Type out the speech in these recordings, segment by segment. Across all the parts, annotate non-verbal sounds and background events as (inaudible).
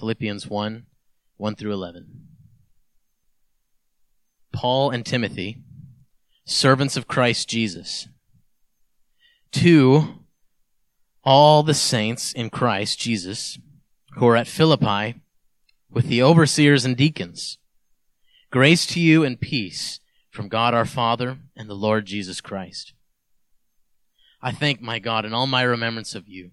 Philippians 1 1 through 11. Paul and Timothy, servants of Christ Jesus, to all the saints in Christ Jesus who are at Philippi with the overseers and deacons. Grace to you and peace from God our Father and the Lord Jesus Christ. I thank my God in all my remembrance of you,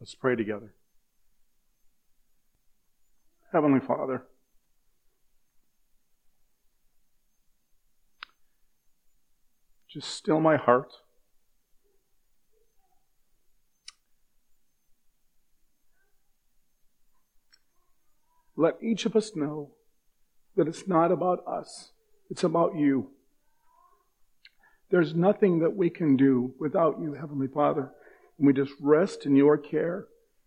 Let's pray together. Heavenly Father, Just still my heart. Let each of us know that it's not about us, it's about you. There's nothing that we can do without you, Heavenly Father. And we just rest in your care.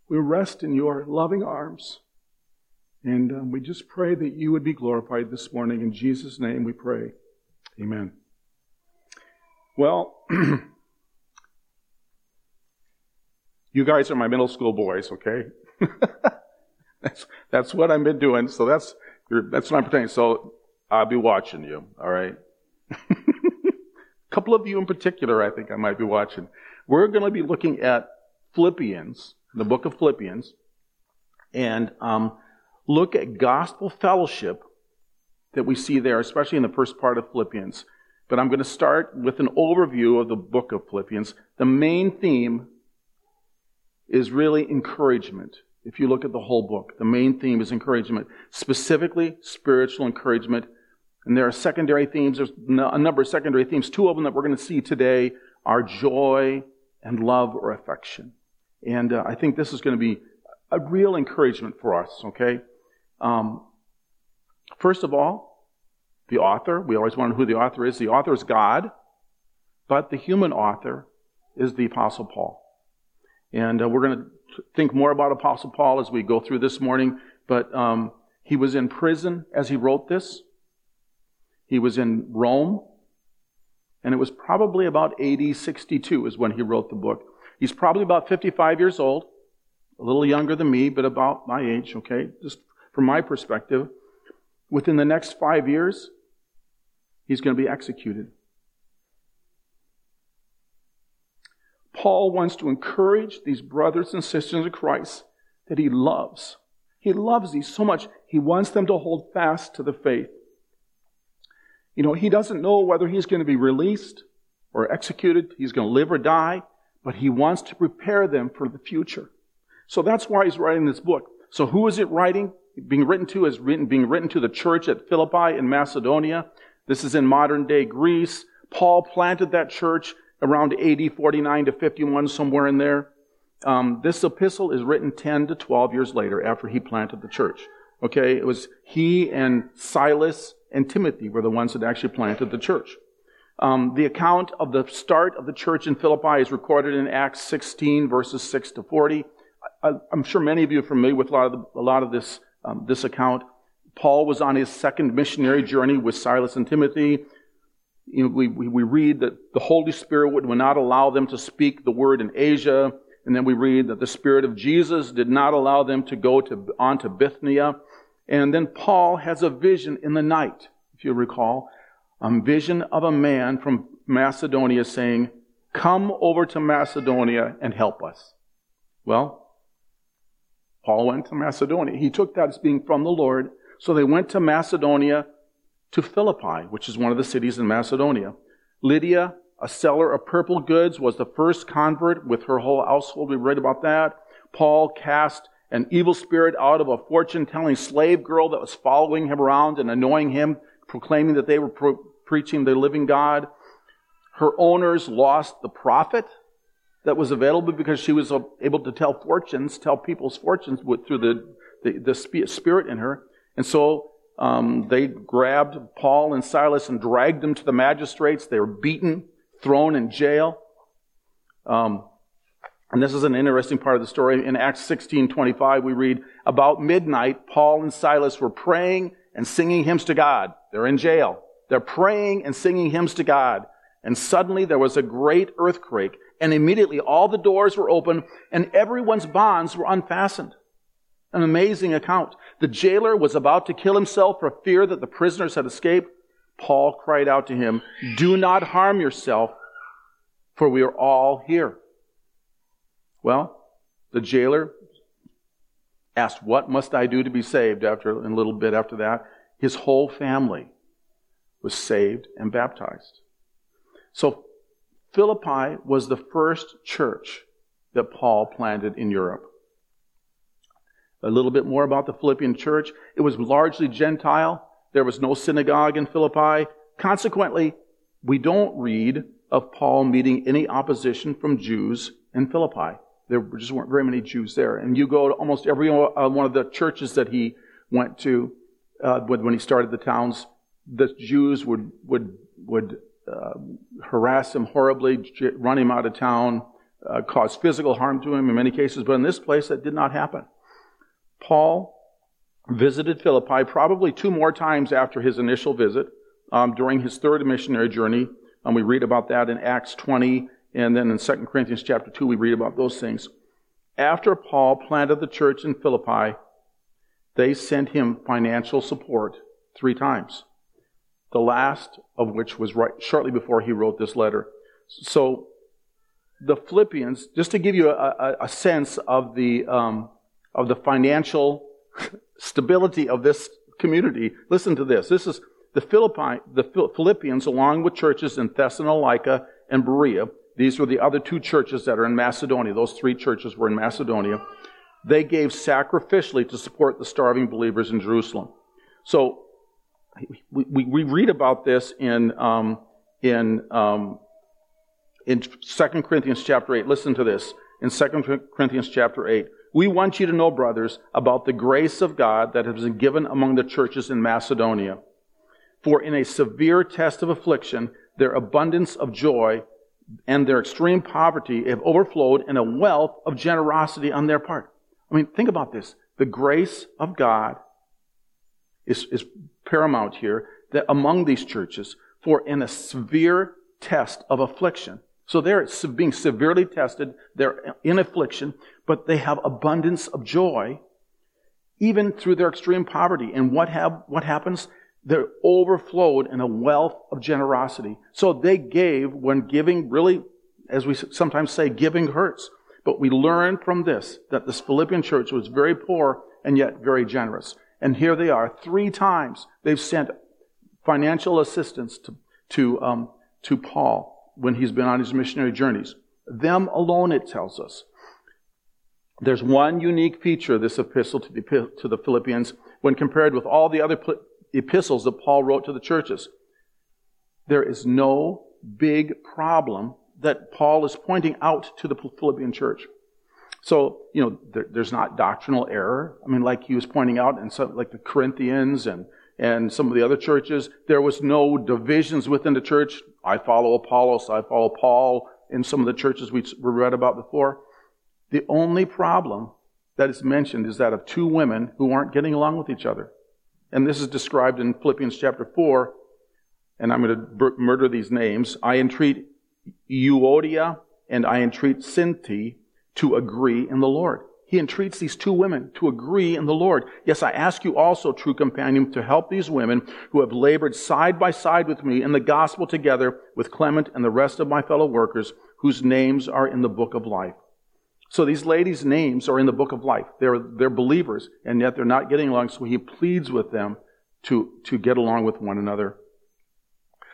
We rest in your loving arms. And um, we just pray that you would be glorified this morning. In Jesus' name we pray. Amen. Well, (clears throat) you guys are my middle school boys, okay? (laughs) that's, that's what I've been doing. So that's, that's what I'm pretending. So I'll be watching you, all right? (laughs) A couple of you in particular, I think I might be watching. We're going to be looking at Philippians, the book of Philippians, and um, look at gospel fellowship that we see there, especially in the first part of Philippians. But I'm going to start with an overview of the book of Philippians. The main theme is really encouragement. If you look at the whole book, the main theme is encouragement, specifically spiritual encouragement. And there are secondary themes. There's a number of secondary themes. Two of them that we're going to see today are joy and love or affection. And uh, I think this is going to be a real encouragement for us, okay? Um, first of all, the author. We always wonder who the author is. The author is God, but the human author is the Apostle Paul. And uh, we're going to think more about Apostle Paul as we go through this morning. But um, he was in prison as he wrote this. He was in Rome. And it was probably about AD 62 is when he wrote the book. He's probably about 55 years old, a little younger than me, but about my age, okay? Just from my perspective. Within the next five years, he's going to be executed. Paul wants to encourage these brothers and sisters of Christ that he loves. He loves these so much, he wants them to hold fast to the faith. You know, he doesn't know whether he's going to be released or executed, he's going to live or die, but he wants to prepare them for the future. So that's why he's writing this book. So who is it writing? Being written to is written, being written to the church at Philippi in Macedonia. This is in modern day Greece. Paul planted that church around AD 49 to 51, somewhere in there. Um, this epistle is written 10 to 12 years later after he planted the church. Okay, it was he and Silas and Timothy were the ones that actually planted the church. Um, the account of the start of the church in Philippi is recorded in Acts 16, verses 6 to 40. I, am sure many of you are familiar with a lot of, the, a lot of this, um, this account. Paul was on his second missionary journey with Silas and Timothy. You know, we, we, we read that the Holy Spirit would, would not allow them to speak the word in Asia. And then we read that the Spirit of Jesus did not allow them to go to, on to Bithynia. And then Paul has a vision in the night, if you recall, a vision of a man from Macedonia saying, Come over to Macedonia and help us. Well, Paul went to Macedonia. He took that as being from the Lord. So they went to Macedonia to Philippi, which is one of the cities in Macedonia. Lydia, a seller of purple goods, was the first convert with her whole household. We read about that. Paul cast an evil spirit out of a fortune telling slave girl that was following him around and annoying him, proclaiming that they were pro- preaching the living God. Her owners lost the profit that was available because she was able to tell fortunes, tell people's fortunes through the, the, the spirit in her. And so um, they grabbed Paul and Silas and dragged them to the magistrates. They were beaten, thrown in jail. Um, and this is an interesting part of the story. In Acts 16:25, we read, "About midnight, Paul and Silas were praying and singing hymns to God. They're in jail. They're praying and singing hymns to God. And suddenly there was a great earthquake, and immediately all the doors were open and everyone's bonds were unfastened. An amazing account. The jailer was about to kill himself for fear that the prisoners had escaped. Paul cried out to him, Do not harm yourself, for we are all here. Well, the jailer asked, What must I do to be saved? After a little bit after that, his whole family was saved and baptized. So Philippi was the first church that Paul planted in Europe. A little bit more about the Philippian church. It was largely Gentile. There was no synagogue in Philippi. Consequently, we don't read of Paul meeting any opposition from Jews in Philippi. There just weren't very many Jews there. And you go to almost every uh, one of the churches that he went to uh, when he started the towns, the Jews would, would, would uh, harass him horribly, run him out of town, uh, cause physical harm to him in many cases. But in this place, that did not happen. Paul visited Philippi probably two more times after his initial visit um, during his third missionary journey. And we read about that in Acts 20, and then in 2 Corinthians chapter 2, we read about those things. After Paul planted the church in Philippi, they sent him financial support three times the last of which was right shortly before he wrote this letter. So the Philippians, just to give you a, a, a sense of the um, of the financial (laughs) stability of this community, listen to this. This is the Philippi, the Philippians, along with churches in Thessalonica and Berea. These were the other two churches that are in Macedonia. Those three churches were in Macedonia. They gave sacrificially to support the starving believers in Jerusalem. So we, we, we read about this in, um, in, um, in 2 Corinthians chapter 8. Listen to this. In 2 Corinthians chapter 8. We want you to know, brothers, about the grace of God that has been given among the churches in Macedonia. For in a severe test of affliction, their abundance of joy and their extreme poverty have overflowed in a wealth of generosity on their part. I mean, think about this. The grace of God is, is paramount here that among these churches for in a severe test of affliction. So they're being severely tested, they're in affliction, but they have abundance of joy even through their extreme poverty. And what have what happens? They're overflowed in a wealth of generosity. So they gave when giving really, as we sometimes say, giving hurts. But we learn from this that this Philippian church was very poor and yet very generous. And here they are. Three times they've sent financial assistance to, to, um, to Paul when he's been on his missionary journeys. Them alone, it tells us. There's one unique feature of this epistle to the, to the Philippians when compared with all the other epistles that Paul wrote to the churches. There is no big problem that Paul is pointing out to the Philippian church. So, you know, there, there's not doctrinal error. I mean, like he was pointing out in some, like the Corinthians and, and some of the other churches, there was no divisions within the church. I follow Apollos, I follow Paul in some of the churches we read about before. The only problem that is mentioned is that of two women who aren't getting along with each other. And this is described in Philippians chapter 4, and I'm going to murder these names. I entreat Euodia and I entreat Syntyche to agree in the Lord. He entreats these two women to agree in the Lord. Yes, I ask you also, true companion, to help these women who have labored side by side with me in the gospel together with Clement and the rest of my fellow workers whose names are in the book of life. So these ladies' names are in the book of life. They're, they're believers, and yet they're not getting along, so he pleads with them to, to get along with one another.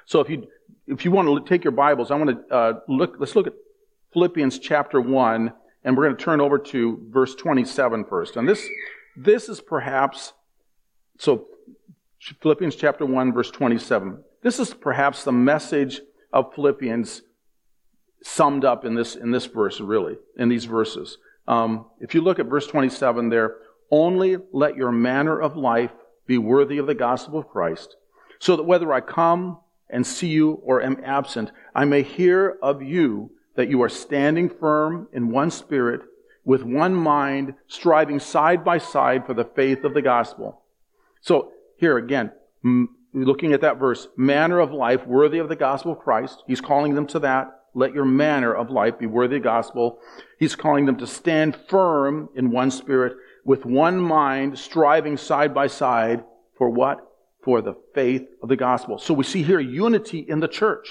So if you, if you want to take your Bibles, I want to uh, look, let's look at Philippians chapter 1, and we're going to turn over to verse 27 first. And this, this is perhaps, so Philippians chapter 1, verse 27. This is perhaps the message of Philippians summed up in this, in this verse, really, in these verses. Um, if you look at verse 27 there, only let your manner of life be worthy of the gospel of Christ, so that whether I come and see you or am absent, I may hear of you that you are standing firm in one spirit, with one mind, striving side by side for the faith of the gospel. So here again, looking at that verse, manner of life worthy of the gospel of Christ. He's calling them to that. Let your manner of life be worthy of the gospel. He's calling them to stand firm in one spirit, with one mind, striving side by side for what? For the faith of the gospel. So we see here unity in the church.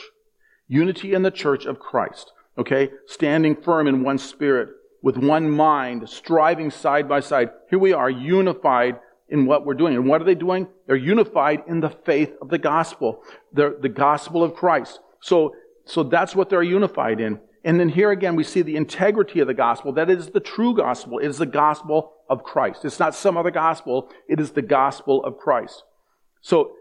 Unity in the church of Christ. Okay? Standing firm in one spirit, with one mind, striving side by side. Here we are, unified in what we're doing. And what are they doing? They're unified in the faith of the gospel, the, the gospel of Christ. So so that's what they're unified in. And then here again, we see the integrity of the gospel. That is the true gospel. It is the gospel of Christ. It's not some other gospel. It is the gospel of Christ. So,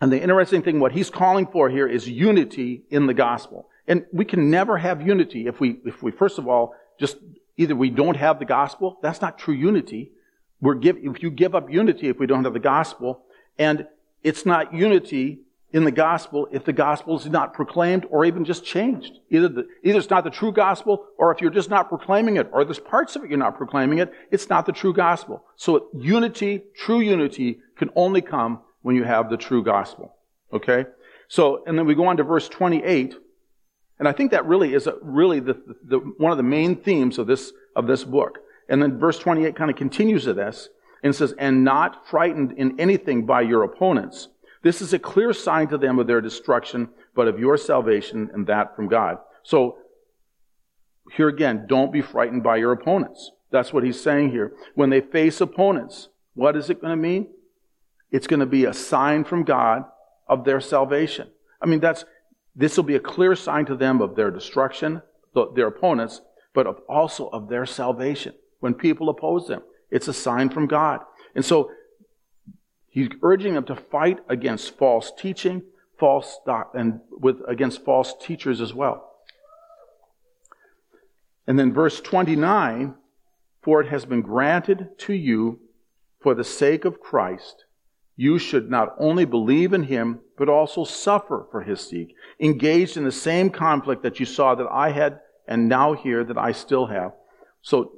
and the interesting thing, what he's calling for here is unity in the gospel. And we can never have unity if we, if we first of all, just either we don't have the gospel. That's not true unity. We're give, if you give up unity if we don't have the gospel, and it's not unity in the gospel if the gospel is not proclaimed or even just changed. Either, the, either it's not the true gospel, or if you're just not proclaiming it, or there's parts of it you're not proclaiming it, it's not the true gospel. So unity, true unity, can only come when you have the true gospel. Okay? So, and then we go on to verse 28, and I think that really is a, really the, the, one of the main themes of this, of this book. And then verse 28 kind of continues to this, and says, and not frightened in anything by your opponents this is a clear sign to them of their destruction, but of your salvation and that from God. So, here again, don't be frightened by your opponents. That's what he's saying here. When they face opponents, what is it going to mean? It's going to be a sign from God of their salvation. I mean, that's, this will be a clear sign to them of their destruction, their opponents, but of also of their salvation. When people oppose them, it's a sign from God. And so He's urging them to fight against false teaching, false doc- and with against false teachers as well. And then verse 29, for it has been granted to you for the sake of Christ, you should not only believe in him, but also suffer for his sake, engaged in the same conflict that you saw that I had and now hear that I still have. So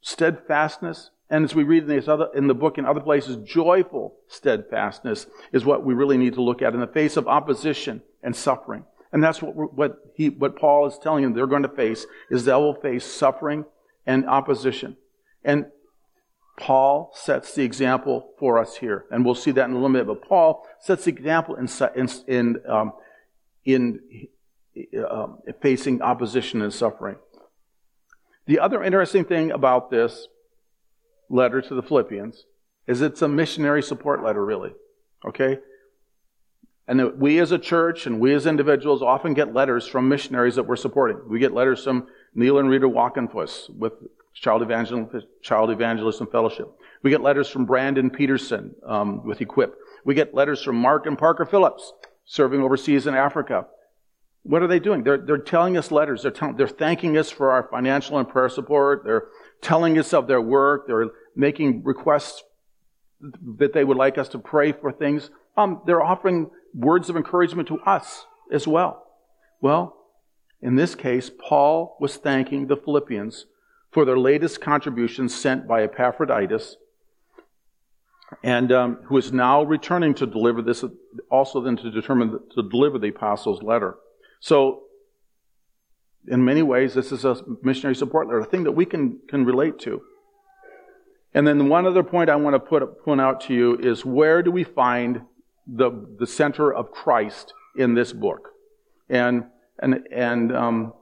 steadfastness, and as we read in, other, in the book in other places, joyful steadfastness is what we really need to look at in the face of opposition and suffering. And that's what, what, he, what Paul is telling them they're going to face, is they will face suffering and opposition. And Paul sets the example for us here. And we'll see that in a little bit. But Paul sets the example in, in, in, um, in uh, facing opposition and suffering. The other interesting thing about this letter to the Philippians is it's a missionary support letter, really. Okay? And we as a church and we as individuals often get letters from missionaries that we're supporting. We get letters from Neil and Rita Walkenfuss with Child, Evangel- Child Evangelism Fellowship. We get letters from Brandon Peterson um, with Equip. We get letters from Mark and Parker Phillips serving overseas in Africa. What are they doing? They're, they're telling us letters. They're, tell, they're thanking us for our financial and prayer support. They're telling us of their work. They're making requests that they would like us to pray for things. Um, they're offering words of encouragement to us as well. Well, in this case, Paul was thanking the Philippians for their latest contributions sent by Epaphroditus, and um, who is now returning to deliver this, also then to determine to deliver the apostles' letter. So, in many ways, this is a missionary support letter, a thing that we can can relate to. And then one other point I want to put, point out to you is where do we find the, the center of Christ in this book? And, and, and um,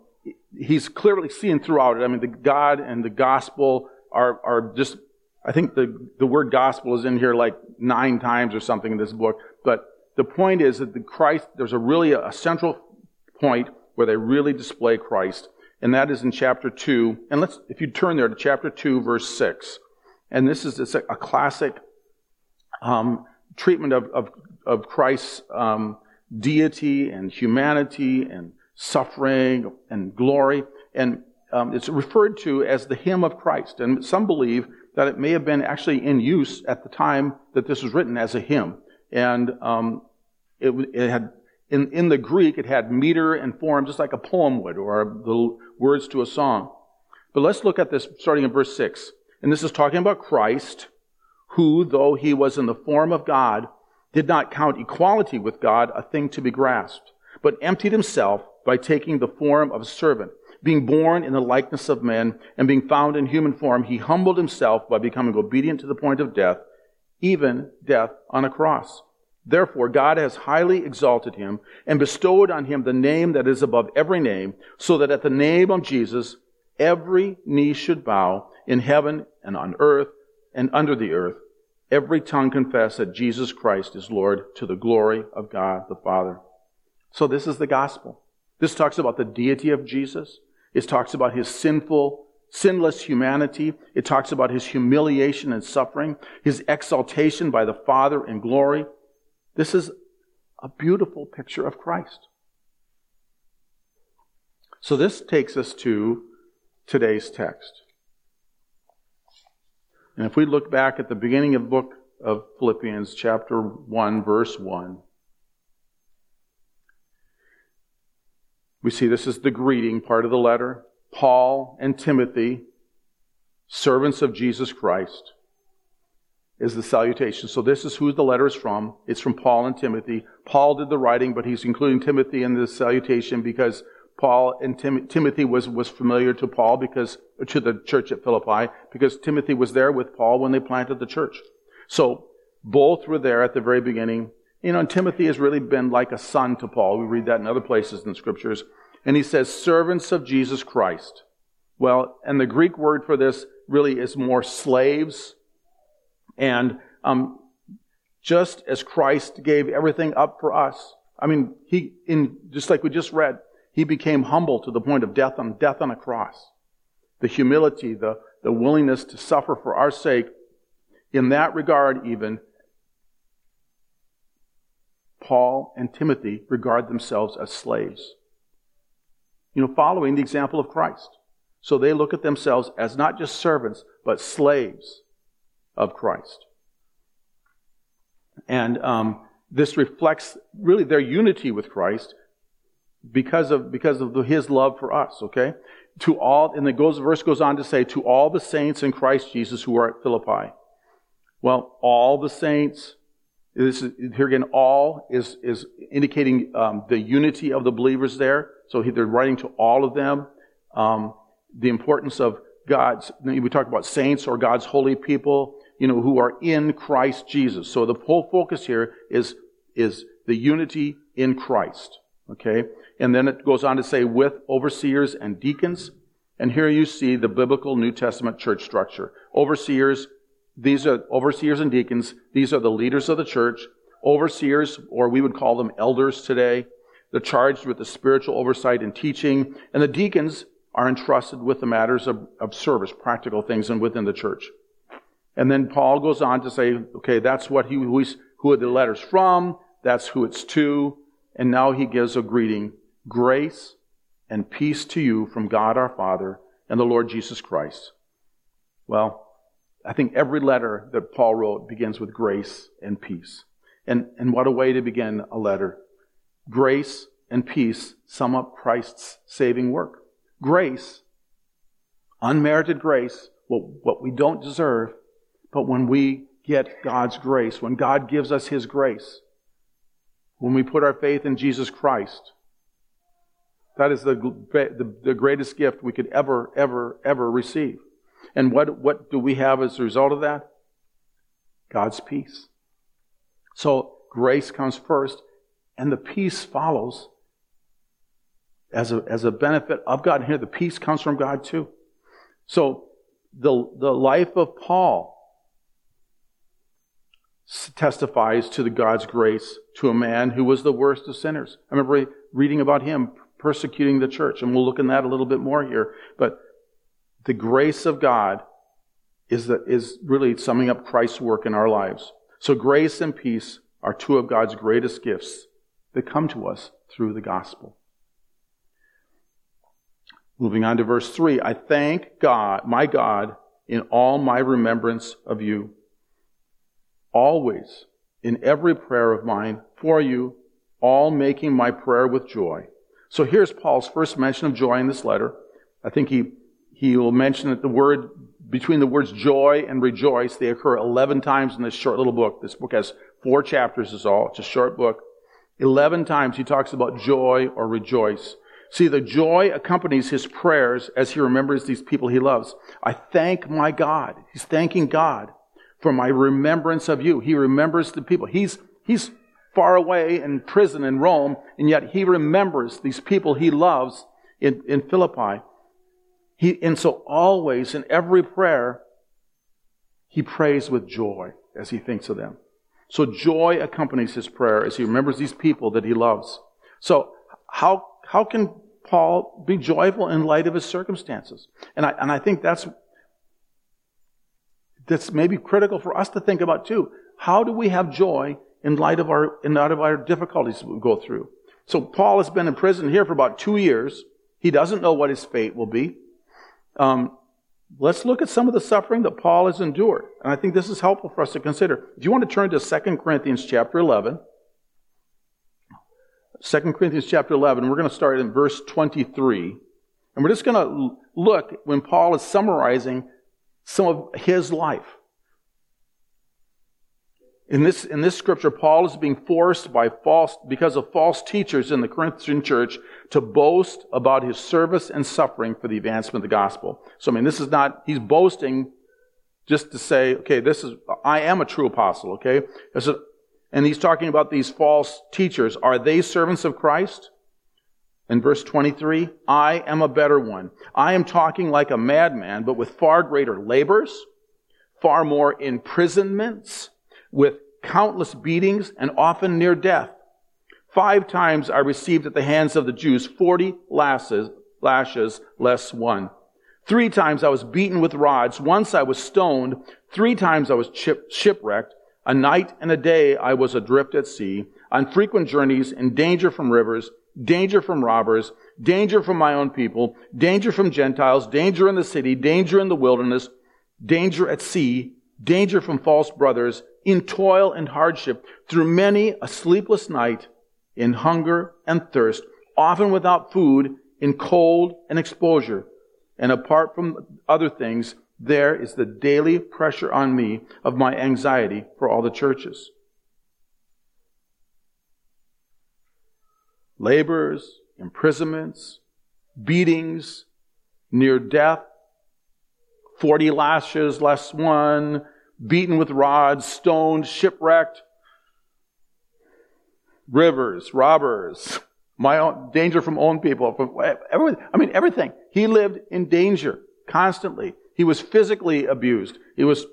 he's clearly seen throughout it. I mean, the God and the gospel are, are just, I think the, the word gospel is in here like nine times or something in this book. But the point is that the Christ, there's a really a central point where they really display Christ. And that is in chapter 2. And let's, if you turn there to chapter 2, verse 6. And this is a, classic um, treatment of, of, of Christ's um, deity and humanity and suffering and glory. And um, it's referred to as the hymn of Christ. And some believe that it may have been actually in use at the time that this was written as a hymn. And um, it, it, had, in, in the Greek, it had meter and form just like a poem would or the words to a song. But let's look at this starting in verse 6. And this is talking about Christ, who, though he was in the form of God, did not count equality with God a thing to be grasped, but emptied himself by taking the form of a servant. Being born in the likeness of men and being found in human form, he humbled himself by becoming obedient to the point of death, even death on a cross. Therefore, God has highly exalted him and bestowed on him the name that is above every name, so that at the name of Jesus, every knee should bow in heaven and on earth and under the earth, every tongue confess that Jesus Christ is Lord to the glory of God the Father. So this is the gospel. This talks about the deity of Jesus. It talks about his sinful, sinless humanity. It talks about his humiliation and suffering, his exaltation by the Father in glory. This is a beautiful picture of Christ. So this takes us to today's text. And if we look back at the beginning of the book of Philippians, chapter 1, verse 1, we see this is the greeting part of the letter. Paul and Timothy, servants of Jesus Christ, is the salutation. So this is who the letter is from. It's from Paul and Timothy. Paul did the writing, but he's including Timothy in this salutation because Paul and Tim, Timothy was, was familiar to Paul because, to the church at Philippi, because Timothy was there with Paul when they planted the church. So, both were there at the very beginning. You know, and Timothy has really been like a son to Paul. We read that in other places in the scriptures. And he says, servants of Jesus Christ. Well, and the Greek word for this really is more slaves. And um, just as Christ gave everything up for us, I mean, he, in, just like we just read, he became humble to the point of death on death on a cross. The humility, the, the willingness to suffer for our sake. In that regard, even, Paul and Timothy regard themselves as slaves. You know, following the example of Christ. So they look at themselves as not just servants, but slaves of Christ. And um, this reflects really their unity with Christ because of because of the, his love for us. Okay, to all, and the goes, verse goes on to say, to all the saints in Christ Jesus who are at Philippi. Well, all the saints. This is, here again, all is is indicating um, the unity of the believers there. So they're writing to all of them. Um, the importance of God's. We talk about saints or God's holy people. You know, who are in Christ Jesus. So the whole focus here is is the unity in Christ. Okay? And then it goes on to say, with overseers and deacons. And here you see the biblical New Testament church structure. Overseers, these are overseers and deacons. These are the leaders of the church. Overseers, or we would call them elders today, they're charged with the spiritual oversight and teaching. And the deacons are entrusted with the matters of, of service, practical things, and within the church. And then Paul goes on to say, okay, that's what he, who, who the letter's from, that's who it's to, and now he gives a greeting grace and peace to you from God our Father and the Lord Jesus Christ. Well, I think every letter that Paul wrote begins with grace and peace. And, and what a way to begin a letter. Grace and peace sum up Christ's saving work. Grace, unmerited grace, what, what we don't deserve, but when we get God's grace, when God gives us His grace, when we put our faith in Jesus Christ. That is the, the, the, greatest gift we could ever, ever, ever receive. And what, what do we have as a result of that? God's peace. So grace comes first, and the peace follows as a, as a benefit of God. And here, the peace comes from God too. So, the, the life of Paul testifies to the God's grace to a man who was the worst of sinners. I remember reading about him persecuting the church, and we'll look in that a little bit more here. But the grace of God is, the, is really summing up Christ's work in our lives. So grace and peace are two of God's greatest gifts that come to us through the gospel. Moving on to verse 3 I thank God, my God, in all my remembrance of you, always in every prayer of mine for you, all making my prayer with joy. So here's Paul's first mention of joy in this letter. I think he, he will mention that the word, between the words joy and rejoice, they occur 11 times in this short little book. This book has four chapters is all. It's a short book. 11 times he talks about joy or rejoice. See, the joy accompanies his prayers as he remembers these people he loves. I thank my God. He's thanking God for my remembrance of you. He remembers the people. He's, he's far away in prison in Rome, and yet he remembers these people he loves in, in Philippi. He, and so always in every prayer, he prays with joy as he thinks of them. So joy accompanies his prayer as he remembers these people that he loves. So how, how can Paul be joyful in light of his circumstances? And I, and I think that's, that's maybe critical for us to think about too. How do we have joy in light of our, in light of our difficulties we go through? So Paul has been in prison here for about two years. He doesn't know what his fate will be. Um, let's look at some of the suffering that Paul has endured. And I think this is helpful for us to consider. If you want to turn to 2 Corinthians chapter 11, 2 Corinthians chapter 11, we're going to start in verse 23. And we're just going to look when Paul is summarizing some of his life. In this, in this scripture, Paul is being forced by false, because of false teachers in the Corinthian church to boast about his service and suffering for the advancement of the gospel. So, I mean, this is not, he's boasting just to say, okay, this is, I am a true apostle, okay? And he's talking about these false teachers. Are they servants of Christ? In verse 23, I am a better one. I am talking like a madman, but with far greater labors, far more imprisonments, with countless beatings, and often near death. Five times I received at the hands of the Jews 40 lashes, lashes less one. Three times I was beaten with rods. Once I was stoned. Three times I was shipwrecked. A night and a day I was adrift at sea, on frequent journeys, in danger from rivers, danger from robbers, danger from my own people, danger from Gentiles, danger in the city, danger in the wilderness, danger at sea, danger from false brothers, in toil and hardship, through many a sleepless night, in hunger and thirst, often without food, in cold and exposure. And apart from other things, there is the daily pressure on me of my anxiety for all the churches. Labors, imprisonments, beatings, near death, 40 lashes less one, beaten with rods, stoned, shipwrecked, rivers, robbers, my own danger from own people, from everything. I mean, everything. He lived in danger constantly. He was physically abused. He was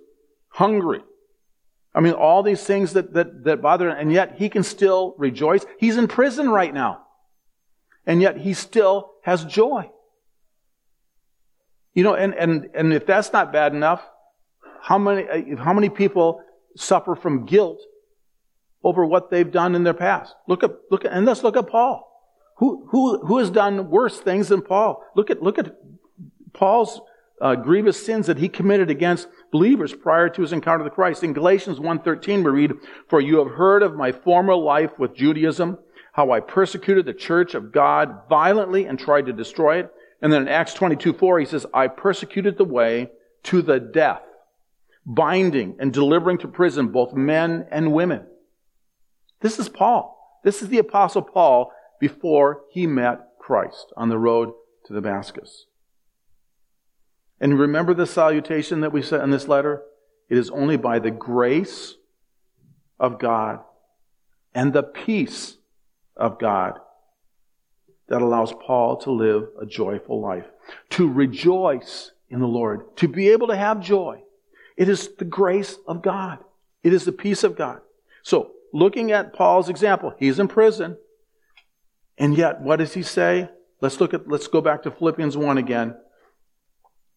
hungry. I mean, all these things that, that, that bother him, and yet he can still rejoice. He's in prison right now. And yet he still has joy. You know, and, and, and if that's not bad enough, how many, uh, how many people suffer from guilt over what they've done in their past? Look at, look at, and let's look at Paul. Who, who, who has done worse things than Paul? Look at, look at Paul's uh, grievous sins that he committed against believers prior to his encounter with Christ. In Galatians 1.13 we read, For you have heard of my former life with Judaism, how I persecuted the church of God violently and tried to destroy it. And then in Acts 22.4 he says, I persecuted the way to the death, binding and delivering to prison both men and women. This is Paul. This is the apostle Paul before he met Christ on the road to Damascus. And remember the salutation that we said in this letter? It is only by the grace of God and the peace of God that allows Paul to live a joyful life, to rejoice in the Lord, to be able to have joy. It is the grace of God. It is the peace of God. So, looking at Paul's example, he's in prison. And yet, what does he say? Let's look at, let's go back to Philippians 1 again.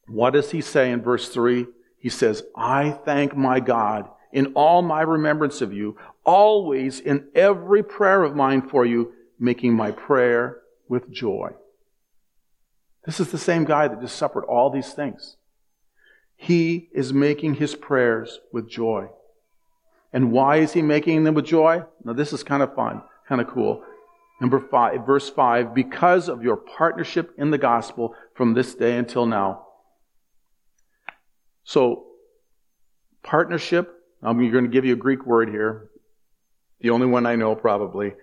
What does he say in verse 3? He says, I thank my God in all my remembrance of you, always in every prayer of mine for you, making my prayer with joy. This is the same guy that just suffered all these things. He is making his prayers with joy. And why is he making them with joy? Now, this is kind of fun, kind of cool. Number five, verse five, because of your partnership in the gospel from this day until now. So, partnership, I'm going to give you a Greek word here, the only one I know probably.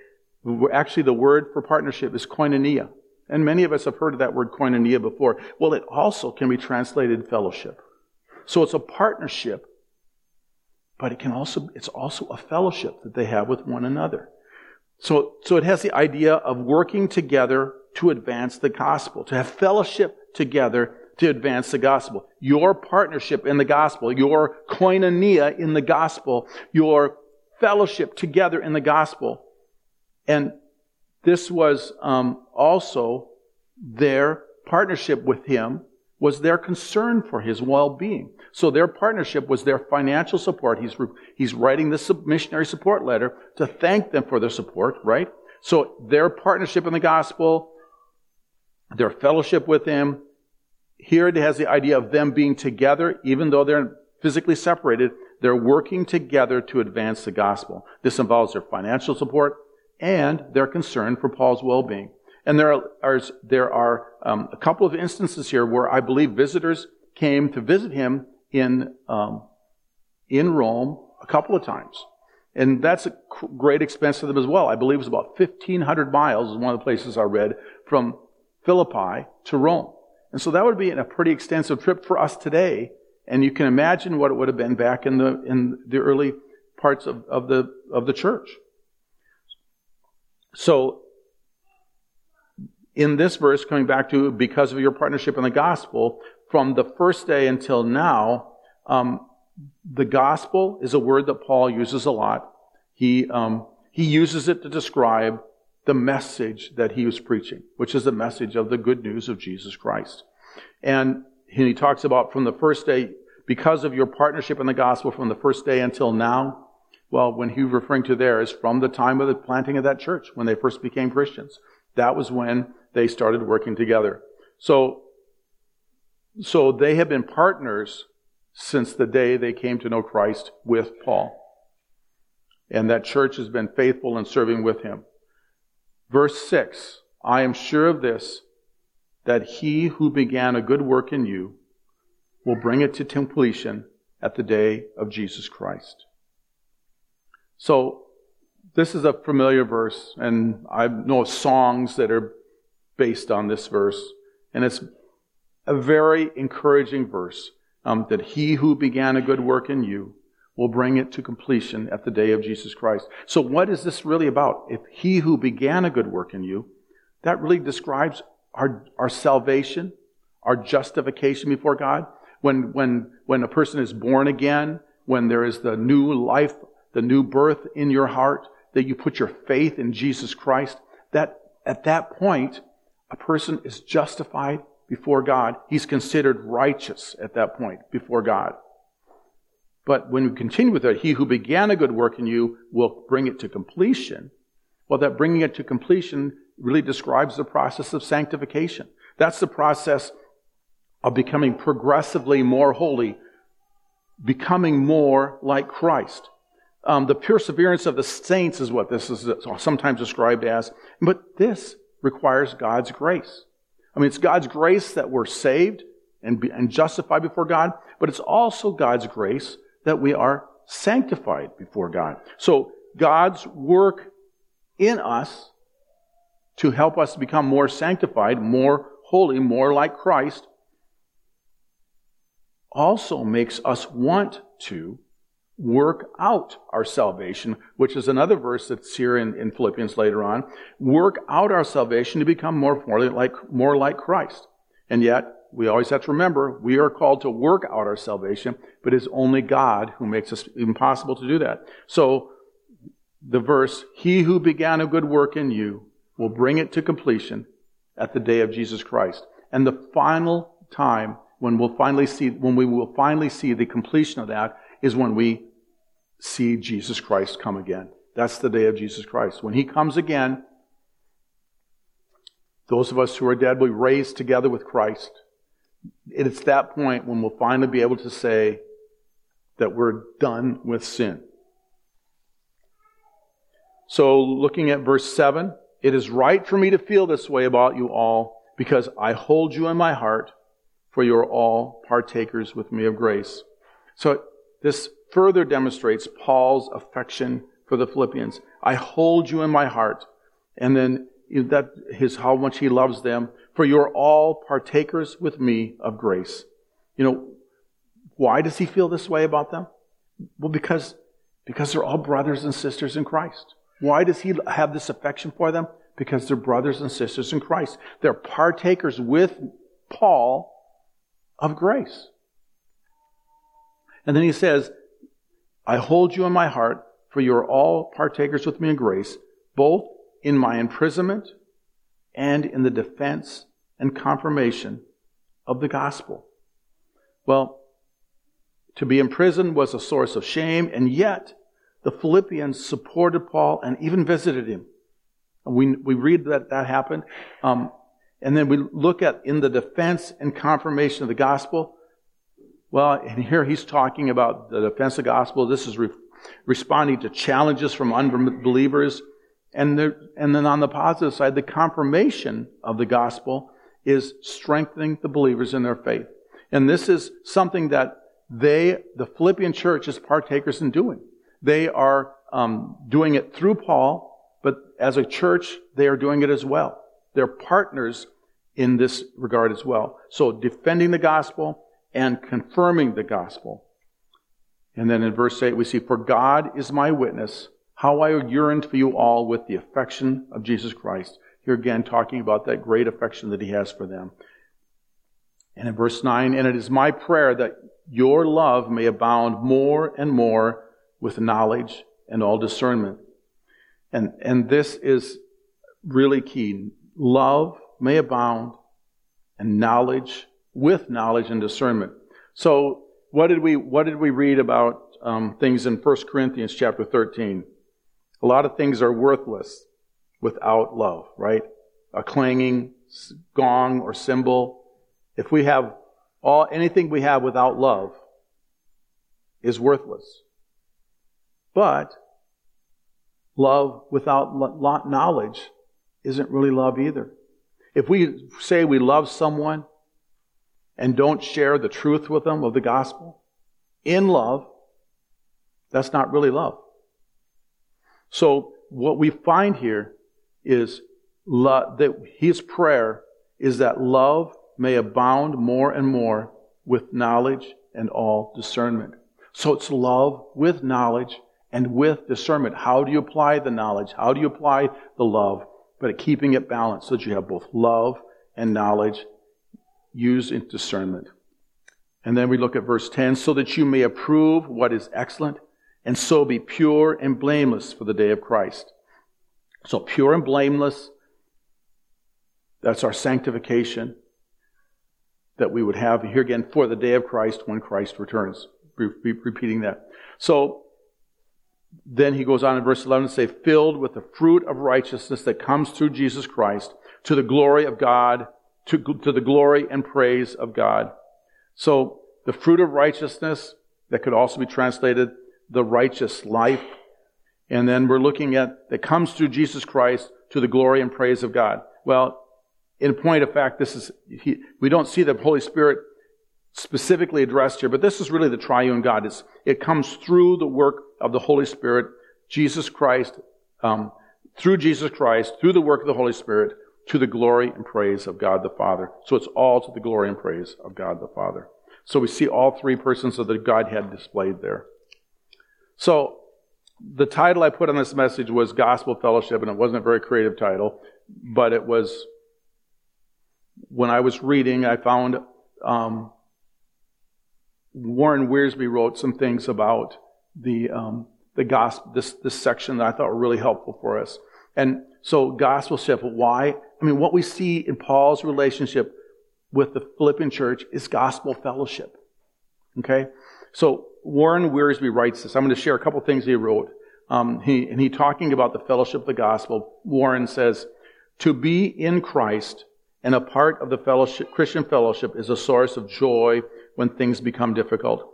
Actually, the word for partnership is koinonia. And many of us have heard of that word koinonia before. Well, it also can be translated fellowship. So it's a partnership, but it can also, it's also a fellowship that they have with one another. So, so it has the idea of working together to advance the gospel, to have fellowship together to advance the gospel. Your partnership in the gospel, your koinonia in the gospel, your fellowship together in the gospel. And this was um, also their partnership with him was their concern for his well-being. So their partnership was their financial support. He's, he's writing this missionary support letter to thank them for their support, right? So their partnership in the gospel, their fellowship with him, here it has the idea of them being together, even though they're physically separated, they're working together to advance the gospel. This involves their financial support and their concern for Paul's well-being. And there are, there are um, a couple of instances here where I believe visitors came to visit him in, um, in Rome a couple of times. And that's a great expense to them as well. I believe it was about 1,500 miles, is one of the places I read, from Philippi to Rome. And so that would be a pretty extensive trip for us today. And you can imagine what it would have been back in the, in the early parts of, of the, of the church. So in this verse, coming back to because of your partnership in the gospel, from the first day until now, um, the gospel is a word that Paul uses a lot. He, um, he uses it to describe the message that he was preaching, which is the message of the good news of Jesus Christ. And he talks about from the first day, because of your partnership in the gospel from the first day until now. Well, when he's referring to there is from the time of the planting of that church, when they first became Christians. That was when they started working together. So, so they have been partners since the day they came to know Christ with Paul. And that church has been faithful in serving with him. Verse 6 I am sure of this, that he who began a good work in you will bring it to completion at the day of Jesus Christ. So, this is a familiar verse, and I know songs that are based on this verse. And it's a very encouraging verse um, that he who began a good work in you will bring it to completion at the day of Jesus Christ. So, what is this really about? If he who began a good work in you, that really describes our, our salvation, our justification before God. When, when, when a person is born again, when there is the new life, the new birth in your heart, that you put your faith in Jesus Christ, that at that point, a person is justified before God. He's considered righteous at that point before God. But when we continue with it, he who began a good work in you will bring it to completion. Well, that bringing it to completion really describes the process of sanctification. That's the process of becoming progressively more holy, becoming more like Christ. Um, the perseverance of the saints is what this is sometimes described as. But this requires God's grace. I mean, it's God's grace that we're saved and, be, and justified before God, but it's also God's grace that we are sanctified before God. So God's work in us to help us become more sanctified, more holy, more like Christ, also makes us want to work out our salvation, which is another verse that's here in, in Philippians later on. Work out our salvation to become more, more like, more like Christ. And yet, we always have to remember, we are called to work out our salvation, but it's only God who makes us impossible to do that. So, the verse, He who began a good work in you will bring it to completion at the day of Jesus Christ. And the final time when we'll finally see, when we will finally see the completion of that is when we see Jesus Christ come again. That's the day of Jesus Christ. When He comes again, those of us who are dead will be raised together with Christ. It's that point when we'll finally be able to say that we're done with sin. So, looking at verse 7, it is right for me to feel this way about you all because I hold you in my heart, for you are all partakers with me of grace. So, this further demonstrates Paul's affection for the Philippians. I hold you in my heart. And then that is how much he loves them. For you're all partakers with me of grace. You know, why does he feel this way about them? Well, because, because they're all brothers and sisters in Christ. Why does he have this affection for them? Because they're brothers and sisters in Christ. They're partakers with Paul of grace. And then he says, I hold you in my heart, for you are all partakers with me in grace, both in my imprisonment and in the defense and confirmation of the gospel. Well, to be imprisoned was a source of shame, and yet the Philippians supported Paul and even visited him. We, we read that that happened. Um, and then we look at in the defense and confirmation of the gospel. Well, and here he's talking about the defense of the gospel. This is re- responding to challenges from unbelievers. And, there, and then on the positive side, the confirmation of the gospel is strengthening the believers in their faith. And this is something that they, the Philippian church, is partakers in doing. They are um, doing it through Paul, but as a church, they are doing it as well. They're partners in this regard as well. So defending the gospel and confirming the gospel. And then in verse 8, we see, For God is my witness, how I yearned for you all with the affection of Jesus Christ. Here again, talking about that great affection that he has for them. And in verse 9, and it is my prayer that your love may abound more and more with knowledge and all discernment. And, and this is really key. Love may abound and knowledge with knowledge and discernment. So what did we, what did we read about um, things in 1 Corinthians chapter 13? A lot of things are worthless without love, right? A clanging gong or cymbal. If we have all, anything we have without love is worthless. But love without knowledge isn't really love either. If we say we love someone and don't share the truth with them of the gospel in love, that's not really love. So what we find here is that his prayer is that love may abound more and more with knowledge and all discernment. So it's love with knowledge and with discernment. How do you apply the knowledge? How do you apply the love? But keeping it balanced so that you have both love and knowledge used in discernment. And then we look at verse 10 so that you may approve what is excellent and so be pure and blameless for the day of Christ. So pure and blameless, that's our sanctification that we would have here again for the day of Christ when Christ returns. Re- repeating that. So then he goes on in verse 11 to say, filled with the fruit of righteousness that comes through Jesus Christ to the glory of God, to, to the glory and praise of God. So the fruit of righteousness, that could also be translated the righteous life. And then we're looking at that comes through Jesus Christ to the glory and praise of God. Well, in point of fact, this is, he, we don't see the Holy Spirit specifically addressed here, but this is really the triune God. It's, it comes through the work of the Holy Spirit, Jesus Christ, um, through Jesus Christ, through the work of the Holy Spirit, to the glory and praise of God the Father. So it's all to the glory and praise of God the Father. So we see all three persons of the Godhead displayed there. So, the title I put on this message was Gospel Fellowship, and it wasn't a very creative title, but it was, when I was reading, I found um, Warren Wiersbe wrote some things about the, um, the gospel, this, this section that I thought were really helpful for us. And so, gospelship, why? I mean, what we see in Paul's relationship with the Philippian church is gospel fellowship. Okay? So, Warren Wiersbe writes this. I'm going to share a couple things he wrote. Um, he, and he talking about the fellowship of the gospel. Warren says, to be in Christ and a part of the fellowship, Christian fellowship is a source of joy when things become difficult.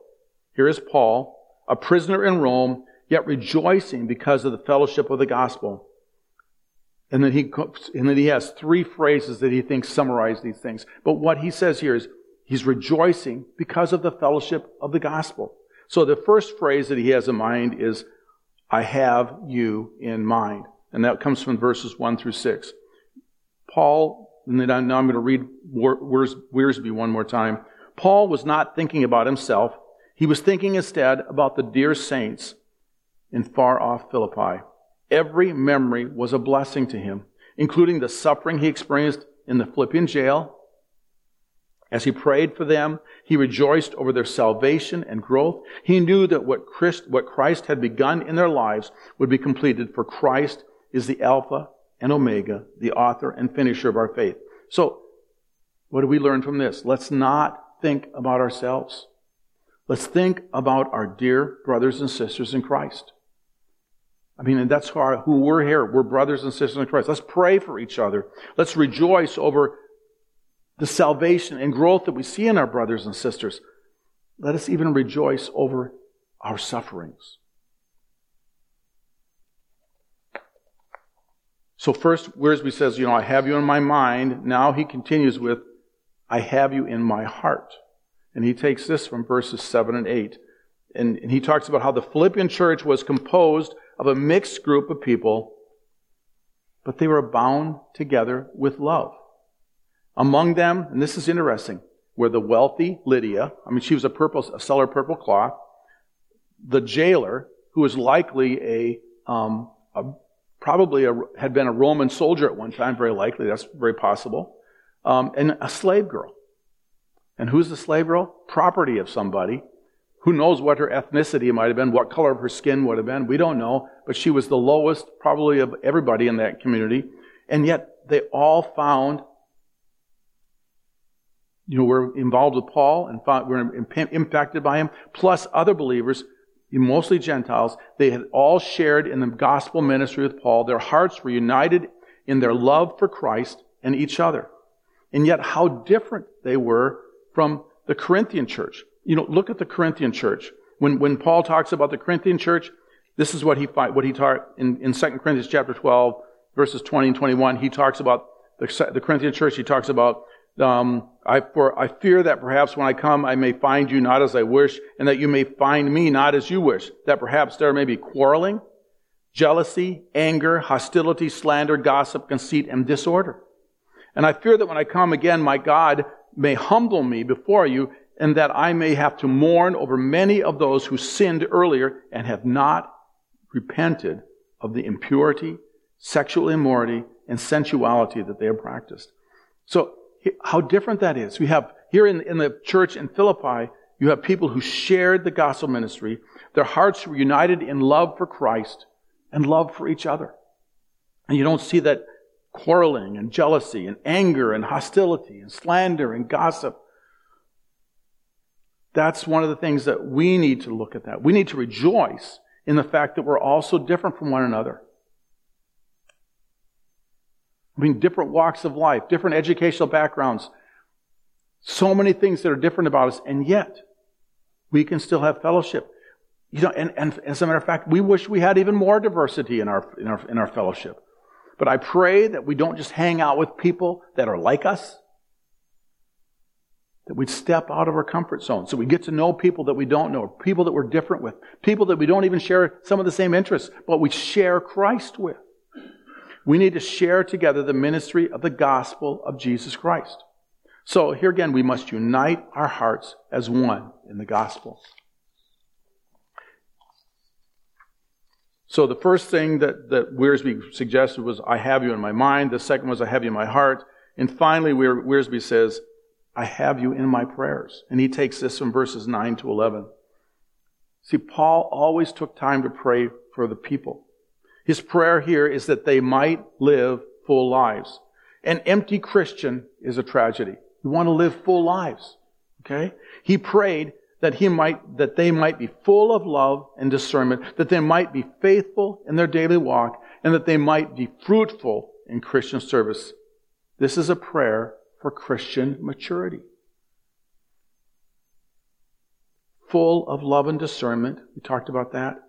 Here is Paul, a prisoner in Rome, yet rejoicing because of the fellowship of the gospel. And then he, and then he has three phrases that he thinks summarize these things. But what he says here is he's rejoicing because of the fellowship of the gospel. So the first phrase that he has in mind is, I have you in mind. And that comes from verses 1 through 6. Paul, and then now I'm going to read Wiersbe one more time. Paul was not thinking about himself. He was thinking instead about the dear saints in far off Philippi. Every memory was a blessing to him, including the suffering he experienced in the Philippian jail. As he prayed for them, he rejoiced over their salvation and growth. He knew that what Christ, what Christ had begun in their lives would be completed, for Christ is the Alpha and Omega, the author and finisher of our faith. So, what do we learn from this? Let's not think about ourselves. Let's think about our dear brothers and sisters in Christ. I mean, and that's who, our, who we're here. We're brothers and sisters in Christ. Let's pray for each other. Let's rejoice over the salvation and growth that we see in our brothers and sisters. Let us even rejoice over our sufferings. So first, Wiersbe says, you know, I have you in my mind. Now he continues with, I have you in my heart. And he takes this from verses 7 and 8. And, and he talks about how the Philippian church was composed of a mixed group of people, but they were bound together with love. Among them, and this is interesting, were the wealthy Lydia. I mean, she was a purple, a seller of purple cloth. The jailer, who was likely a, um, a probably a, had been a Roman soldier at one time, very likely. That's very possible. Um, and a slave girl. And who's the slave girl? Property of somebody. Who knows what her ethnicity might have been, what color of her skin would have been. We don't know. But she was the lowest, probably, of everybody in that community. And yet, they all found, you know, were involved with Paul and were impacted by him, plus other believers, mostly Gentiles. They had all shared in the gospel ministry with Paul. Their hearts were united in their love for Christ and each other. And yet, how different they were from the Corinthian church. You know, look at the Corinthian church. When, when Paul talks about the Corinthian church, this is what he, what he taught in, in 2 Corinthians chapter 12, verses 20 and 21. He talks about the, the Corinthian church. He talks about, um, I, for, I fear that perhaps when I come, I may find you not as I wish, and that you may find me not as you wish. That perhaps there may be quarreling, jealousy, anger, hostility, slander, gossip, conceit, and disorder. And I fear that when I come again, my God may humble me before you and that I may have to mourn over many of those who sinned earlier and have not repented of the impurity, sexual immorality, and sensuality that they have practiced. So, how different that is. We have here in, in the church in Philippi, you have people who shared the gospel ministry. Their hearts were united in love for Christ and love for each other. And you don't see that quarreling and jealousy and anger and hostility and slander and gossip. That's one of the things that we need to look at that. We need to rejoice in the fact that we're all so different from one another. I mean, different walks of life, different educational backgrounds, so many things that are different about us, and yet we can still have fellowship. You know, and, and as a matter of fact, we wish we had even more diversity in our, in our, in our fellowship. But I pray that we don't just hang out with people that are like us, that we'd step out of our comfort zone. So we get to know people that we don't know, people that we're different with, people that we don't even share some of the same interests, but we share Christ with. We need to share together the ministry of the gospel of Jesus Christ. So here again, we must unite our hearts as one in the gospel. So the first thing that, that Wiersbe suggested was, I have you in my mind. The second was, I have you in my heart. And finally, Wiersbe says, I have you in my prayers. And he takes this from verses 9 to 11. See, Paul always took time to pray for the people. His prayer here is that they might live full lives. An empty Christian is a tragedy. You want to live full lives. Okay? He prayed that he might, that they might be full of love and discernment, that they might be faithful in their daily walk, and that they might be fruitful in Christian service. This is a prayer for Christian maturity. Full of love and discernment. We talked about that.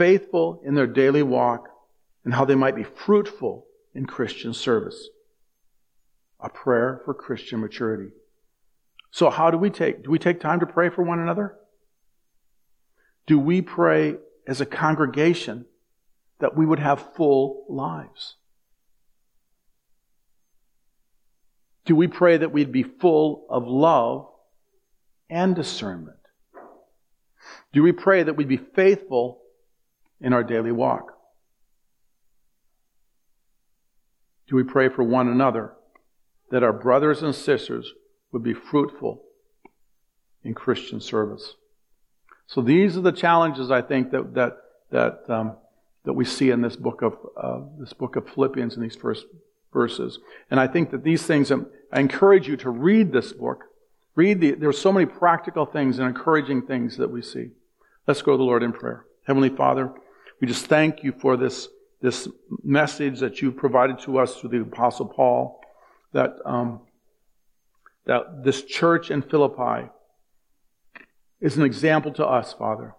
Faithful in their daily walk and how they might be fruitful in Christian service. A prayer for Christian maturity. So how do we take? Do we take time to pray for one another? Do we pray as a congregation that we would have full lives? Do we pray that we'd be full of love and discernment? Do we pray that we'd be faithful in our daily walk? Do we pray for one another that our brothers and sisters would be fruitful in Christian service. So these are the challenges I think that that that um, that we see in this book of uh, this book of Philippians in these first verses. And I think that these things, um, I encourage you to read this book. Read the. There's so many practical things and encouraging things that we see. Let's go to the Lord in prayer. Heavenly Father, we just thank you for this this message that you provided to us through the Apostle Paul. That um, that this church in Philippi is an example to us, Father.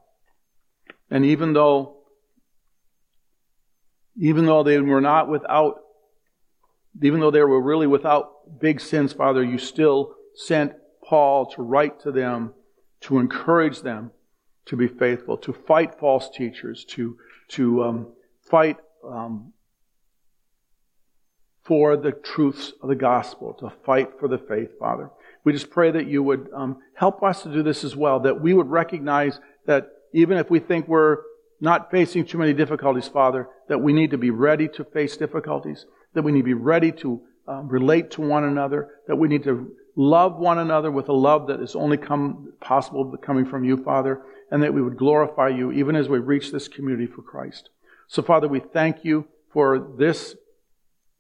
And even though, even though they were not without, even though they were really without big sins, Father, you still sent Paul to write to them, to encourage them to be faithful, to fight false teachers, to, to um, fight um, for the truths of the gospel, to fight for the faith, Father. We just pray that you would um, help us to do this as well, that we would recognize that even if we think we're not facing too many difficulties, Father, that we need to be ready to face difficulties, that we need to be ready to um, relate to one another, that we need to love one another with a love that is only come possible coming from you, Father, and that we would glorify you even as we reach this community for Christ. So, Father, we thank you for this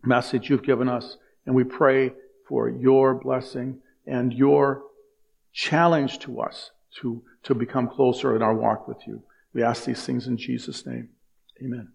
message you've given us, and we pray for your blessing and your challenge to us to, to become closer in our walk with you. We ask these things in Jesus' name. Amen.